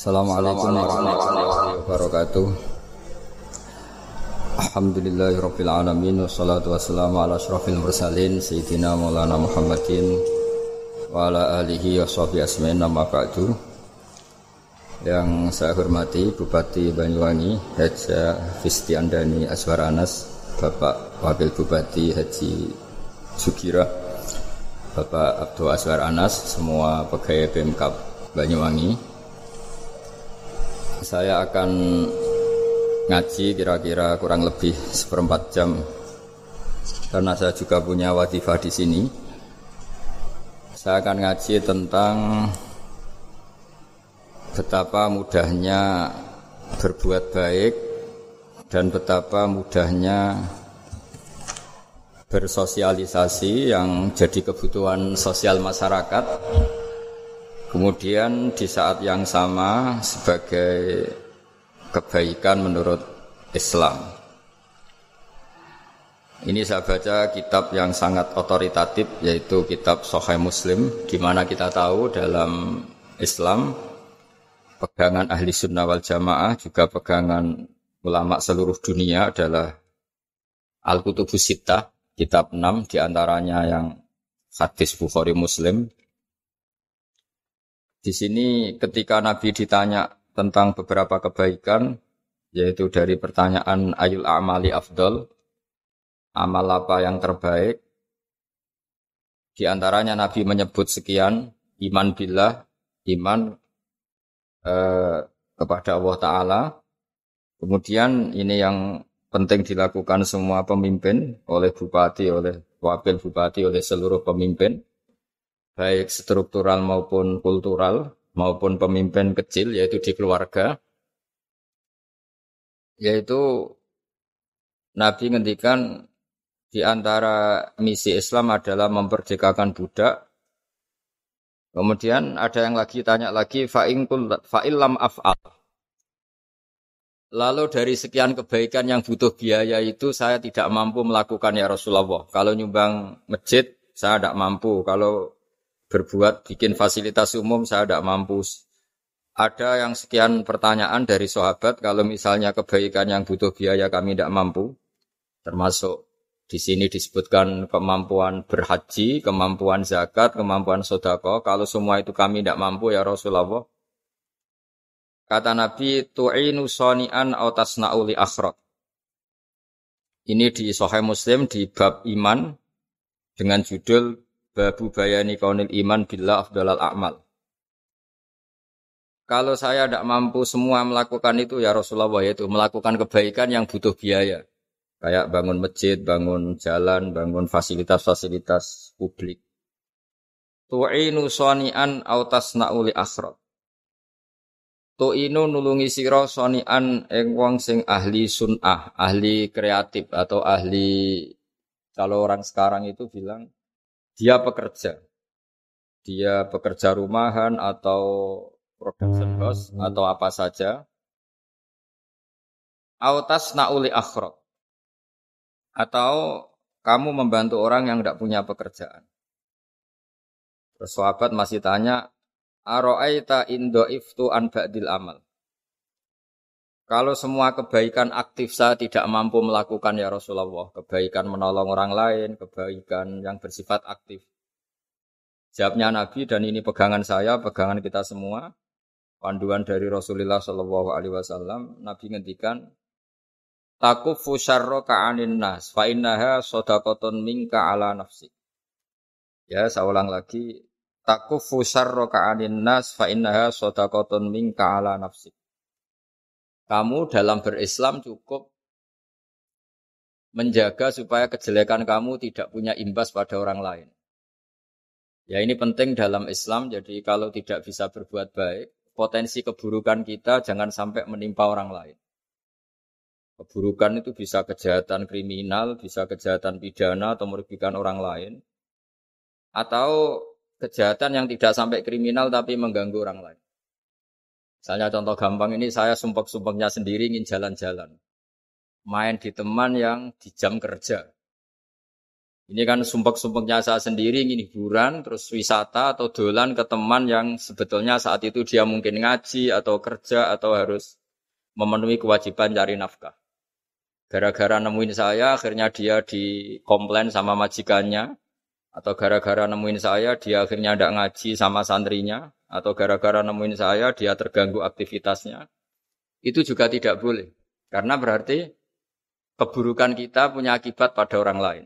Assalamualaikum warahmatullahi wabarakatuh. Alhamdulillahirabbil alamin wassalatu wassalamu ala asyrafil mursalin sayyidina Maulana Muhammadin wa ala alihi washabihi asmain nama ba'du. Yang saya hormati Bupati Banyuwangi Haji Fistiandani Aswar Anas, Bapak Wakil Bupati Haji Sukira, Bapak Abdul Aswar Anas, semua pegawai Pemkap Banyuwangi, saya akan ngaji kira-kira kurang lebih seperempat jam karena saya juga punya wadifah di sini. Saya akan ngaji tentang betapa mudahnya berbuat baik dan betapa mudahnya bersosialisasi yang jadi kebutuhan sosial masyarakat Kemudian di saat yang sama sebagai kebaikan menurut Islam. Ini saya baca kitab yang sangat otoritatif yaitu kitab Sahih Muslim di mana kita tahu dalam Islam pegangan ahli sunnah wal jamaah juga pegangan ulama seluruh dunia adalah Al-Kutubus Sittah kitab 6 di antaranya yang hadis Bukhari Muslim di sini ketika Nabi ditanya tentang beberapa kebaikan, yaitu dari pertanyaan ayul amali afdol, amal apa yang terbaik, di antaranya Nabi menyebut sekian, iman billah, iman eh, kepada Allah Ta'ala, kemudian ini yang penting dilakukan semua pemimpin, oleh bupati, oleh wakil bupati, oleh seluruh pemimpin, baik struktural maupun kultural maupun pemimpin kecil yaitu di keluarga yaitu Nabi ngendikan di antara misi Islam adalah memperdekakan budak Kemudian ada yang lagi tanya lagi fa'ilam af'al. Lalu dari sekian kebaikan yang butuh biaya itu saya tidak mampu melakukan ya Rasulullah. Kalau nyumbang masjid saya tidak mampu. Kalau berbuat bikin fasilitas umum saya tidak mampu. Ada yang sekian pertanyaan dari sahabat kalau misalnya kebaikan yang butuh biaya kami tidak mampu, termasuk di sini disebutkan kemampuan berhaji, kemampuan zakat, kemampuan sodako. Kalau semua itu kami tidak mampu ya Rasulullah. Kata Nabi, tu'inu soni'an autasna'uli akhrat. Ini di Sahih Muslim di bab iman dengan judul Babu bayani kaunil iman billah afdalal a'mal. Kalau saya tidak mampu semua melakukan itu ya Rasulullah yaitu melakukan kebaikan yang butuh biaya. Kayak bangun masjid, bangun jalan, bangun fasilitas-fasilitas publik. Tu'inu soni'an autas na'uli asrot. Tu'inu nulungi siro soni'an ing wong sing ahli sun'ah, ahli kreatif atau ahli kalau orang sekarang itu bilang dia pekerja. Dia pekerja rumahan atau production house hmm. atau apa saja. Autas nauli akhrok. Atau kamu membantu orang yang tidak punya pekerjaan. Terus sahabat masih tanya, Aro'aita indo iftu an ba'dil amal. Kalau semua kebaikan aktif saya tidak mampu melakukan ya Rasulullah, kebaikan menolong orang lain, kebaikan yang bersifat aktif. Jawabnya Nabi dan ini pegangan saya, pegangan kita semua, panduan dari Rasulullah Shallallahu Alaihi Wasallam, Nabi ngendikan, takufu syarro ka'anin nas, fa innaha sodakotun minka ala nafsi. Ya, saya ulang lagi, takufu syarro ka'anin nas, fa innaha sodakotun minka ala nafsi kamu dalam berislam cukup menjaga supaya kejelekan kamu tidak punya imbas pada orang lain. Ya ini penting dalam Islam, jadi kalau tidak bisa berbuat baik, potensi keburukan kita jangan sampai menimpa orang lain. Keburukan itu bisa kejahatan kriminal, bisa kejahatan pidana atau merugikan orang lain. Atau kejahatan yang tidak sampai kriminal tapi mengganggu orang lain. Misalnya contoh gampang ini saya sumpek-sumpeknya sendiri ingin jalan-jalan. Main di teman yang di jam kerja. Ini kan sumpek-sumpeknya saya sendiri ingin hiburan, terus wisata atau dolan ke teman yang sebetulnya saat itu dia mungkin ngaji atau kerja atau harus memenuhi kewajiban cari nafkah. Gara-gara nemuin saya, akhirnya dia dikomplain sama majikannya, atau gara-gara nemuin saya, dia akhirnya tidak ngaji sama santrinya, atau gara-gara nemuin saya, dia terganggu aktivitasnya. Itu juga tidak boleh, karena berarti keburukan kita punya akibat pada orang lain.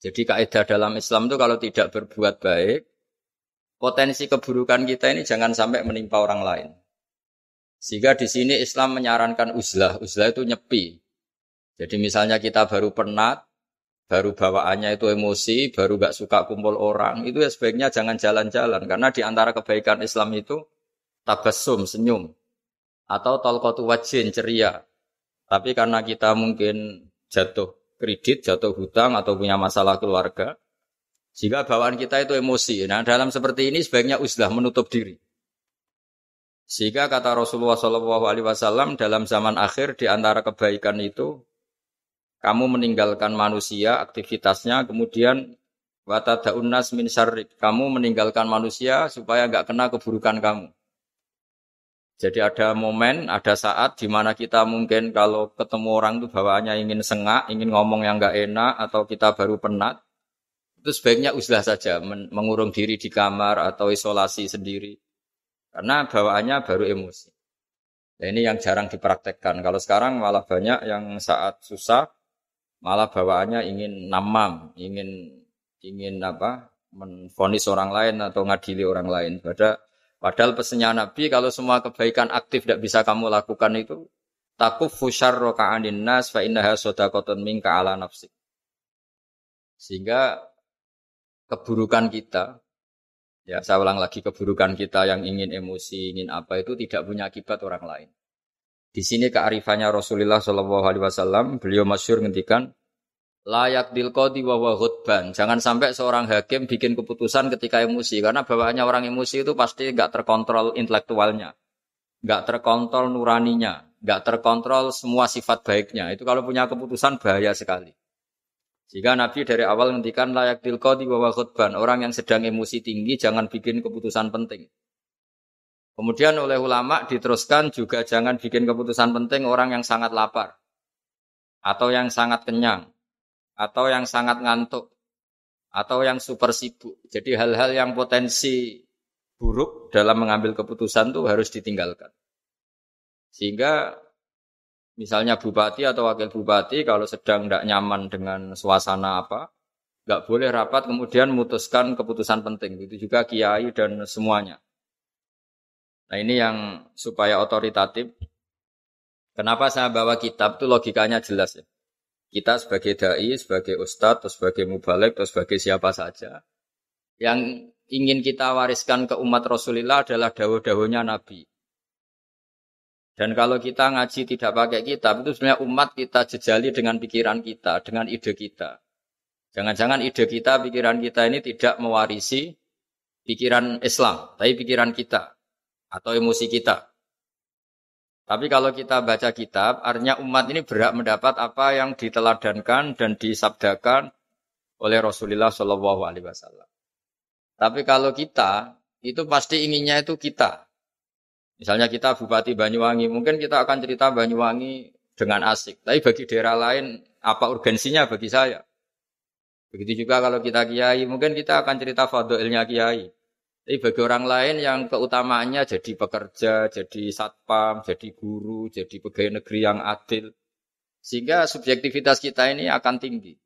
Jadi kaidah dalam Islam itu kalau tidak berbuat baik, potensi keburukan kita ini jangan sampai menimpa orang lain. Sehingga di sini Islam menyarankan uzlah. Uzlah itu nyepi. Jadi misalnya kita baru penat, baru bawaannya itu emosi, baru gak suka kumpul orang, itu ya sebaiknya jangan jalan-jalan. Karena di antara kebaikan Islam itu tabasum, senyum. Atau tolkotu wajin, ceria. Tapi karena kita mungkin jatuh kredit, jatuh hutang atau punya masalah keluarga. Jika bawaan kita itu emosi. Nah, dalam seperti ini sebaiknya uzlah menutup diri. Sehingga kata Rasulullah Wasallam dalam zaman akhir di antara kebaikan itu kamu meninggalkan manusia aktivitasnya kemudian watadaunas min syarrik kamu meninggalkan manusia supaya nggak kena keburukan kamu. Jadi ada momen, ada saat di mana kita mungkin kalau ketemu orang itu bawaannya ingin sengak, ingin ngomong yang nggak enak, atau kita baru penat, itu sebaiknya uzlah saja, mengurung diri di kamar atau isolasi sendiri. Karena bawaannya baru emosi. Nah, ini yang jarang dipraktekkan. Kalau sekarang malah banyak yang saat susah, malah bawaannya ingin namam, ingin ingin apa, menfonis orang lain atau ngadili orang lain. Pada Padahal pesannya Nabi kalau semua kebaikan aktif tidak bisa kamu lakukan itu takuf fusyarro ka'anin nas fa innaha sodakotun minka ala nafsik. Sehingga keburukan kita, ya saya ulang lagi keburukan kita yang ingin emosi, ingin apa itu tidak punya akibat orang lain. Di sini kearifannya Rasulullah Shallallahu Alaihi Wasallam, beliau masyur ngendikan, layak dilkodi wa khutban. Jangan sampai seorang hakim bikin keputusan ketika emosi karena bawaannya orang emosi itu pasti nggak terkontrol intelektualnya, nggak terkontrol nuraninya, nggak terkontrol semua sifat baiknya. Itu kalau punya keputusan bahaya sekali. Jika Nabi dari awal ngendikan layak dilkodi wa khutban, orang yang sedang emosi tinggi jangan bikin keputusan penting. Kemudian oleh ulama diteruskan juga jangan bikin keputusan penting orang yang sangat lapar atau yang sangat kenyang atau yang sangat ngantuk atau yang super sibuk. Jadi hal-hal yang potensi buruk dalam mengambil keputusan itu harus ditinggalkan. Sehingga misalnya bupati atau wakil bupati kalau sedang tidak nyaman dengan suasana apa, nggak boleh rapat kemudian memutuskan keputusan penting. Itu juga kiai dan semuanya. Nah ini yang supaya otoritatif. Kenapa saya bawa kitab itu logikanya jelas ya. Kita sebagai dai, sebagai ustadz, atau sebagai mubalek, atau sebagai siapa saja, yang ingin kita wariskan ke umat Rasulullah adalah dawuh-dawuhnya Nabi. Dan kalau kita ngaji tidak pakai kitab, itu sebenarnya umat kita jejali dengan pikiran kita, dengan ide kita. Jangan-jangan ide kita, pikiran kita ini tidak mewarisi pikiran Islam, tapi pikiran kita atau emosi kita. Tapi kalau kita baca kitab, artinya umat ini berhak mendapat apa yang diteladankan dan disabdakan oleh Rasulullah Shallallahu Alaihi Wasallam. Tapi kalau kita itu pasti inginnya itu kita. Misalnya kita Bupati Banyuwangi, mungkin kita akan cerita Banyuwangi dengan asik. Tapi bagi daerah lain, apa urgensinya bagi saya? Begitu juga kalau kita kiai, mungkin kita akan cerita fadoilnya kiai. Tapi bagi orang lain yang keutamaannya jadi pekerja, jadi satpam, jadi guru, jadi pegawai negeri yang adil. Sehingga subjektivitas kita ini akan tinggi.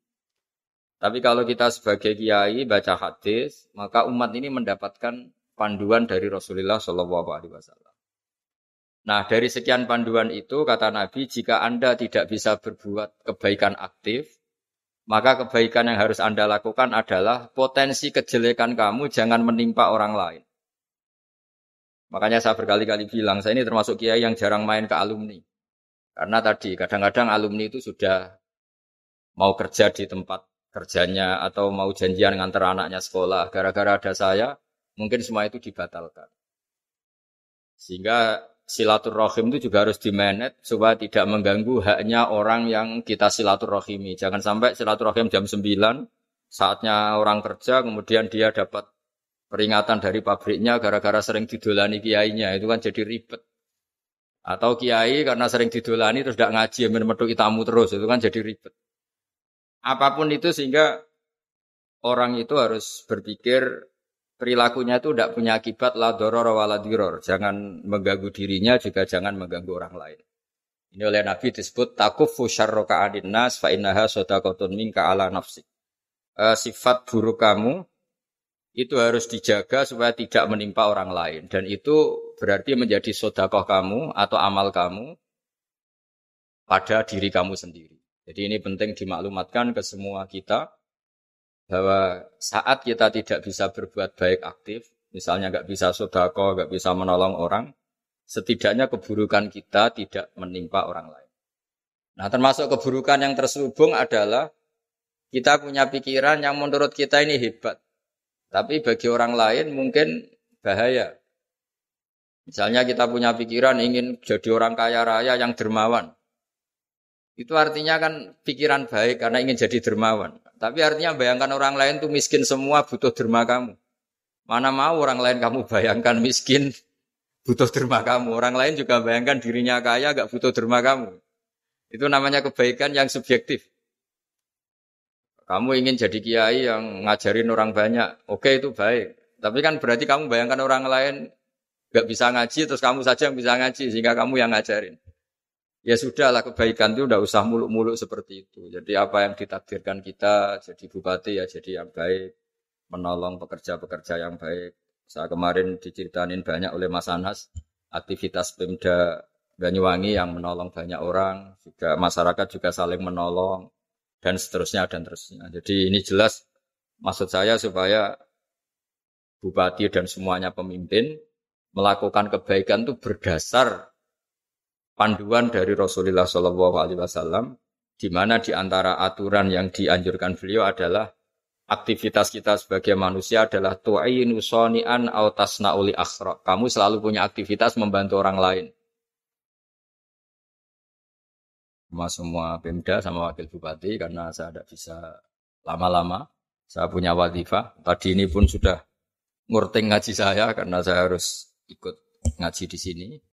Tapi kalau kita sebagai kiai baca hadis, maka umat ini mendapatkan panduan dari Rasulullah Shallallahu Alaihi Wasallam. Nah, dari sekian panduan itu kata Nabi, jika anda tidak bisa berbuat kebaikan aktif, maka kebaikan yang harus Anda lakukan adalah potensi kejelekan kamu jangan menimpa orang lain. Makanya saya berkali-kali bilang, saya ini termasuk kiai yang jarang main ke alumni. Karena tadi kadang-kadang alumni itu sudah mau kerja di tempat kerjanya atau mau janjian ngantar anaknya sekolah. Gara-gara ada saya, mungkin semua itu dibatalkan. Sehingga silaturahim itu juga harus dimenet supaya tidak mengganggu haknya orang yang kita silaturahimi. Jangan sampai silaturahim jam 9 saatnya orang kerja kemudian dia dapat peringatan dari pabriknya gara-gara sering didolani kiainya itu kan jadi ribet. Atau kiai karena sering didolani terus tidak ngaji metu tamu terus itu kan jadi ribet. Apa pun itu sehingga orang itu harus berpikir perilakunya itu tidak punya akibat la doror wala diror. Jangan mengganggu dirinya juga jangan mengganggu orang lain. Ini oleh Nabi disebut takufu syarroka adin nas fa innaha sodakotun minka ala nafsi. Uh, sifat buruk kamu itu harus dijaga supaya tidak menimpa orang lain. Dan itu berarti menjadi sodakoh kamu atau amal kamu pada diri kamu sendiri. Jadi ini penting dimaklumatkan ke semua kita bahwa saat kita tidak bisa berbuat baik aktif, misalnya nggak bisa sodako, nggak bisa menolong orang, setidaknya keburukan kita tidak menimpa orang lain. Nah termasuk keburukan yang terselubung adalah kita punya pikiran yang menurut kita ini hebat. Tapi bagi orang lain mungkin bahaya. Misalnya kita punya pikiran ingin jadi orang kaya raya yang dermawan. Itu artinya kan pikiran baik karena ingin jadi dermawan. Tapi artinya bayangkan orang lain tuh miskin semua butuh derma kamu. Mana mau orang lain kamu bayangkan miskin butuh derma kamu. Orang lain juga bayangkan dirinya kaya gak butuh derma kamu. Itu namanya kebaikan yang subjektif. Kamu ingin jadi kiai yang ngajarin orang banyak, oke itu baik. Tapi kan berarti kamu bayangkan orang lain gak bisa ngaji, terus kamu saja yang bisa ngaji, sehingga kamu yang ngajarin. Ya sudahlah kebaikan itu udah usah muluk-muluk seperti itu. Jadi apa yang ditakdirkan kita jadi bupati ya jadi yang baik, menolong pekerja-pekerja yang baik. Saya kemarin diceritain banyak oleh Mas Anas aktivitas Pemda Banyuwangi yang menolong banyak orang, juga masyarakat juga saling menolong dan seterusnya dan terusnya. Jadi ini jelas maksud saya supaya bupati dan semuanya pemimpin melakukan kebaikan itu berdasar panduan dari Rasulullah Shallallahu Alaihi Wasallam, di mana di antara aturan yang dianjurkan beliau adalah aktivitas kita sebagai manusia adalah tu'ainu soni'an au tasna'uli akhra. Kamu selalu punya aktivitas membantu orang lain. Sama semua Pemda sama Wakil Bupati karena saya tidak bisa lama-lama. Saya punya wadifah. Tadi ini pun sudah ngurting ngaji saya karena saya harus ikut ngaji di sini.